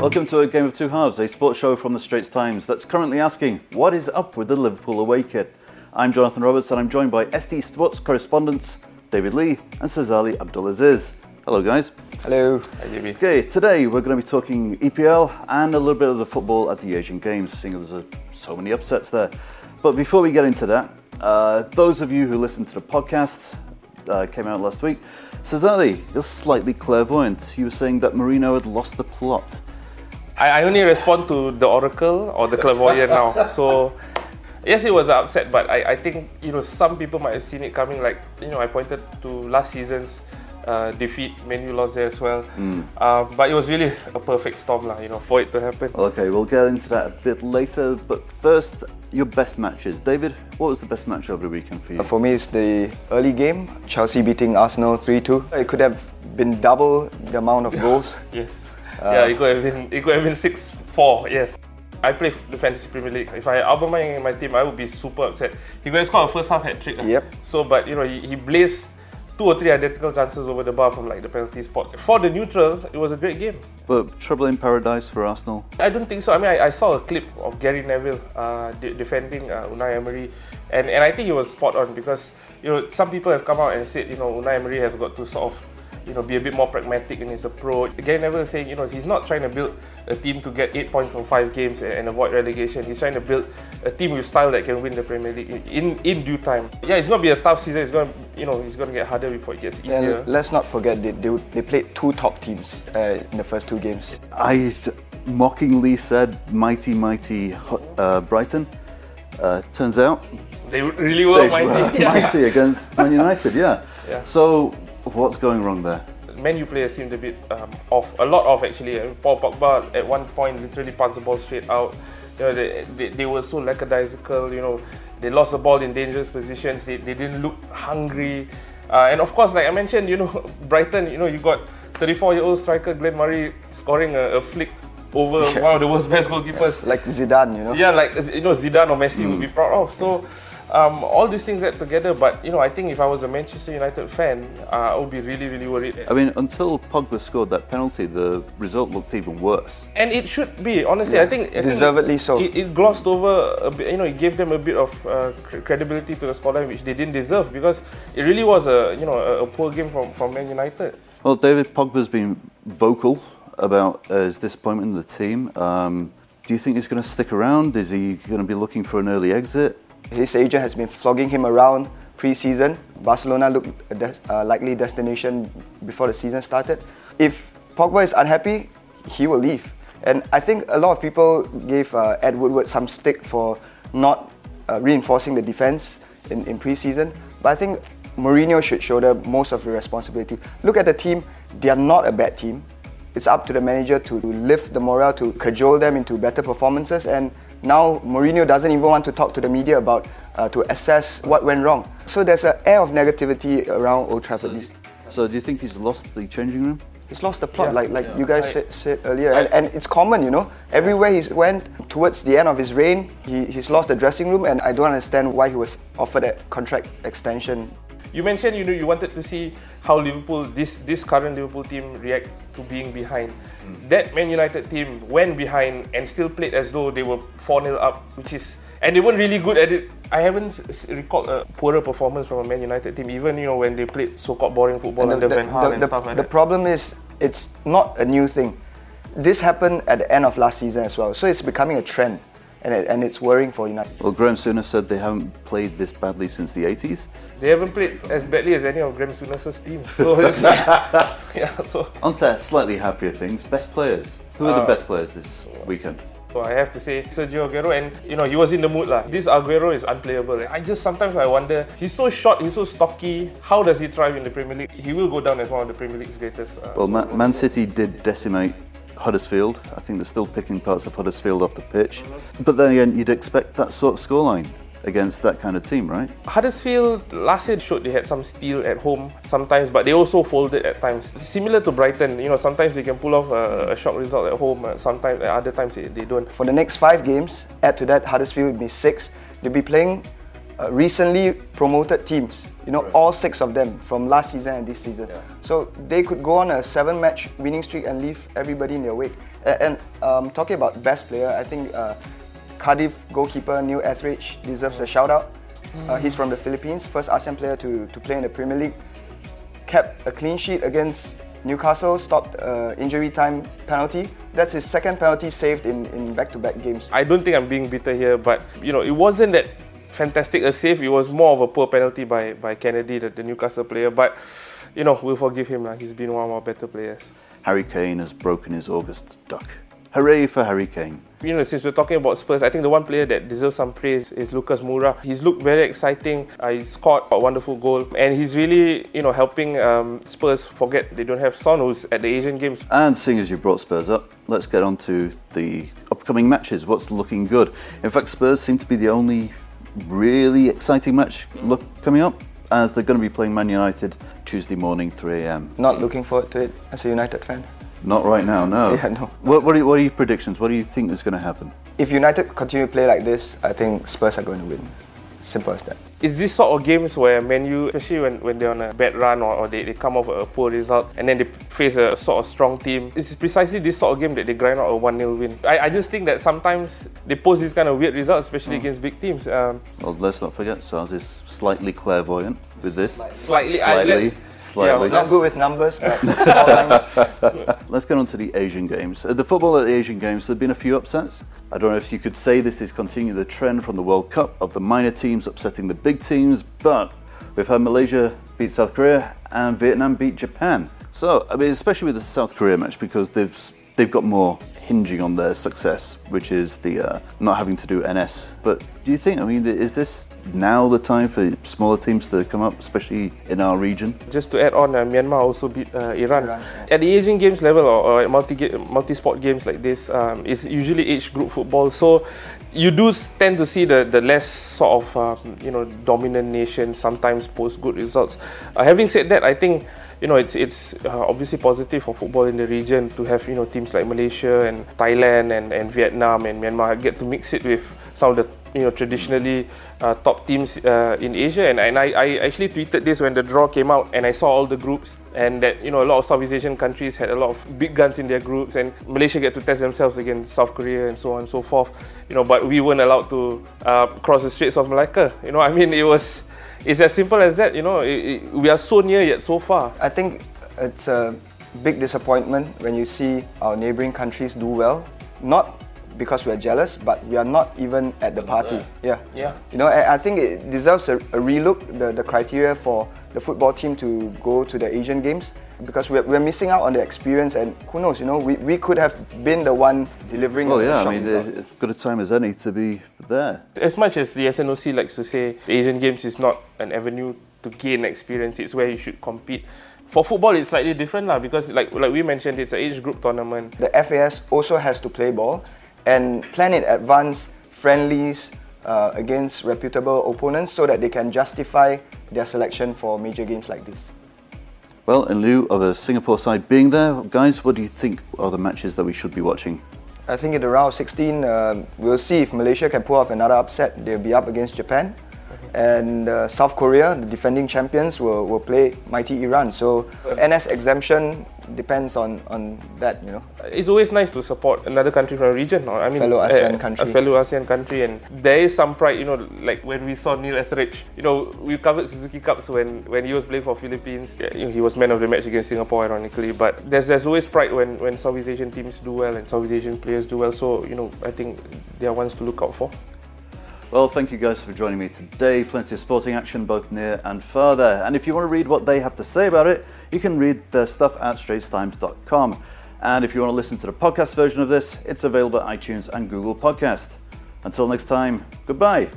Welcome to a Game of Two Halves, a sports show from the Straits Times that's currently asking, what is up with the Liverpool away kit? I'm Jonathan Roberts and I'm joined by ST Sports correspondents David Lee and Sazali Abdul Aziz. Hello, guys. Hello. Okay, today we're going to be talking EPL and a little bit of the football at the Asian Games, seeing as there's so many upsets there. But before we get into that, uh, those of you who listened to the podcast, uh, came out last week, Sazali, you're slightly clairvoyant. You were saying that Mourinho had lost the plot. I, I only respond to the oracle or the clairvoyant now. So yes, it was upset, but I, I think you know some people might have seen it coming. Like you know, I pointed to last season's uh, defeat. Man U lost there as well. Hmm. Um, but it was really a perfect storm, lah. You know, for it to happen. Okay, we'll get into that a bit later, but first, your best matches. David, what was the best match over the weekend for you? For me, it's the early game. Chelsea beating Arsenal 3-2. It could have been double the amount of goals. Yes. Yeah, it could have been it could have been six four. Yes. I play the fantasy Premier League. If I had Aubameyang in my team, I would be super upset. He could scored a first half hat trick. ah. Yep. So, but you know, he, he blazed two or three identical chances over the bar from like the penalty spots. For the neutral, it was a great game. But trouble in paradise for Arsenal. I don't think so. I mean, I, I saw a clip of Gary Neville uh, de- defending uh, Unai Emery, and, and I think he was spot on because you know some people have come out and said you know Unai Emery has got to sort of you know be a bit more pragmatic in his approach. Gary Neville is saying you know he's not trying to build a team to get eight points from five games and, and avoid relegation. He's trying to build a team with style that can win the Premier League in in, in due time. Yeah, it's gonna be a tough season. It's gonna you know it's gonna get harder before it gets easier. And let's not forget they, they, they played two top teams uh, in the first two games. I mockingly said mighty, mighty uh, Brighton. Uh, turns out They really were they mighty. were Yeah. mighty against Man United, yeah. Yeah. So, what's going wrong there? Man U players seemed a bit um, off, a lot off actually. Paul Pogba at one point literally passed the ball straight out. You know, they, they, they were so lackadaisical. You know, they lost the ball in dangerous positions. They, they didn't look hungry. Uh, and of course, like I mentioned, you know, Brighton. You know, you got 34-year-old striker Glenn Murray scoring a, a flick over one of the world's best goalkeepers. Like Zidane, you know. Yeah, like you know, Zidane or Messi would be proud of. So, um, all these things get together. But you know, I think if I was a Manchester United fan, uh, I would be really, really worried. I mean, until Pogba scored that penalty, the result looked even worse. And it should be honestly. I think I think Deservedly so. It, it glossed over a bit. You know, it gave them a bit of uh, credibility to the scoreline, which they didn't deserve because it really was a you know a, a poor game from from Man United. Well, David Pogba's been vocal about uh, his disappointment in the team. Um, do you think he's going to stick around? Is he going to be looking for an early exit? His agent has been flogging him around pre-season. Barcelona looked a des- uh, likely destination before the season started. If Pogba is unhappy, he will leave. And I think a lot of people gave uh, Ed Woodward some stick for not uh, reinforcing the defense in, in pre-season. But I think Mourinho should shoulder most of the responsibility. Look at the team; they are not a bad team. It's up to the manager to lift the morale, to cajole them into better performances. And now Mourinho doesn't even want to talk to the media about uh, to assess what went wrong. So there's an air of negativity around Old Trafford. these- So, do you think he's lost the changing room? He's lost the plot, Yeah. like like you guys I- said, said earlier, and, and it's common, you know. Everywhere he's went towards the end of his reign, he, he's lost the dressing room, and I don't understand why he was offered a contract extension. You mentioned you know you wanted to see how Liverpool this this current Liverpool team react to being behind. That Man United team went behind and still played as though they were 4-0 up, which is and they weren't really good at it. I haven't recalled a poorer performance from a Man United team, even you know when they played so-called boring football And under the, Van Gaal the- and the- stuff like the that. problem is, it's not a new thing. This happened at the end of last season as well, so it's becoming a trend, and, it, and it's worrying for United. Well, Graham Souness said they haven't played this badly since the 80s. They haven't played as badly as any of Graham Souness's team. So it's, yeah, so On to slightly happier things. Best players. Who are the best players this weekend? So I have to say Sergio Aguero and you know he was in the mood lah. This Aguero is unplayable. I just sometimes I wonder he's so short, he's so stocky. How does he thrive in the Premier League? He will go down as one of the Premier League's greatest. Uh, Well, Ma- Man City did decimate Huddersfield. I think they're still picking parts of Huddersfield off the pitch. But then again, you'd expect that sort of scoreline against that kind of team, right? Huddersfield last year showed they had some steel at home sometimes, but they also folded at times. Similar to Brighton, you know, sometimes they can pull off a, a shock result at home. Uh, sometimes, at other times they, they don't. For the next five games, add to that Huddersfield will be six. They'll be playing uh, recently promoted teams. You know, all six of them from last season and this season. So they could go on a seven-match winning streak and leave everybody in their wake. A- And, um, talking about best player, I think uh, Cardiff goalkeeper Neil Etheridge deserves a shout out. Uh, he's from the Philippines, first ASEAN player to, to play in the Premier League. Kept a clean sheet against Newcastle, stopped uh, injury time penalty. That's his second penalty saved in, in back-to-back games. I don't think I'm being bitter here, but you know, it wasn't that fantastic a save. It was more of a poor penalty by, by Kenedy, the, the Newcastle player. But you know, we'll forgive him. Lah. He's been one of our better players. Harry Kane has broken his August duck. Hooray for Harry Kane. You know, since we're talking about Spurs, I think the one player that deserves some praise is Lucas Moura. He's looked very exciting. Uh, he scored a wonderful goal, and he's really, you know, helping um, Spurs forget they don't have Son, who's at the Asian Games. And seeing as you brought Spurs up, let's get on to the upcoming matches. What's looking good? In fact, Spurs seem to be the only really exciting match look coming up, as they're going to be playing Man United Tuesday morning, 3 a.m. Not looking forward to it as a United fan. Not right now, no. Yeah, no. What, what, are, what are your predictions? What do you think is going to happen? If United continue to play like this, I think Spurs are going to win. Simple as that. It's this sort of games where Man U, especially when, when they're on a bad run or, or they, they come off a poor result and then they face a sort of strong team, it's precisely this sort of game that they grind out a 1 0 win. I, I just think that sometimes they post these kind of weird results, especially against big teams. Um, Well, let's not forget, Sars is slightly clairvoyant with this. slightly, I- Slightly, let's- slightly. yeah, Not good with numbers, but small. Let's get on to the Asian Games. At the football at the Asian Games, there have been a few upsets. I don't know if you could say this is continuing the trend from the World Cup of the minor teams upsetting the big teams, but we've had Malaysia beat South Korea and Vietnam beat Japan. So, I mean, especially with the South Korea match, because they've they've got more hinging on their success, which is the uh, not having to do NS. But do you think? I mean, is this now the time for smaller teams to come up, especially in our region? Just to add on, uh, Myanmar also beat uh, Iran. Iran, At the Asian Games level or, or multi multi sport games like this, um, it's usually age group football. So you do tend to see the, the less sort of um, you know dominant nation sometimes post good results. Uh, having said that, I think you know it's it's uh, obviously positive for football in the region to have you know teams like Malaysia and Thailand and, and Vietnam and Myanmar get to mix it with some of the you know traditionally uh, top teams uh, in Asia. And, and I, I actually tweeted this when the draw came out and I saw all the groups and that you know a lot of Southeast Asian countries had a lot of big guns in their groups and Malaysia get to test themselves against South Korea and so on and so forth you know but we weren't allowed to uh, cross the Straits of Malacca. You know I mean it was it's as simple as that you know it, it, we are so near yet so far I think it's a big disappointment when you see our neighboring countries do well. Not because we are jealous, but we are not even at the party. Yeah. Yeah. You know, I I think it deserves a, a relook, the, the criteria for the football team to go to the Asian Games because we're, we're missing out on the experience and who knows, you know, we, we could have been the one delivering Well, a yeah, I shock mean, result. as good a time as any to be there. As much as the SNOC likes to say, Asian Games is not an avenue to gain experience, it's where you should compete. For football, it's slightly different lah because, like like we mentioned, it's an age group tournament. the FAS also has to play ball and plan in advance friendlies uh, against reputable opponents so that they can justify their selection for major games like this. Well, in lieu of the Singapore side being there, guys, what do you think are the matches that we should be watching? I think in the round of 16, um, we'll see if Malaysia can pull off another upset. They'll be up against Japan. And uh, South Korea, the defending champions, will, will play mighty Iran. So NS exemption depends on, on that, you know. It's always nice to support another country from a region. I mean, Fellow ASEAN a- country. A fellow ASEAN country, and there is some pride. You know, like when we saw Neil Etheridge. You know, we covered Suzuki Cups when, when he was playing for Philippines. You know, he was man of the match against Singapore, ironically. But there's there's always pride when when Southeast Asian teams do well and Southeast Asian players do well. So you know, I think they are ones to look out for. Well, thank you guys for joining me today. Plenty of sporting action both near and far there. And if you want to read what they have to say about it, you can read their stuff at straitstimes.com. And if you want to listen to the podcast version of this, it's available at iTunes and Google Podcast. Until next time, goodbye.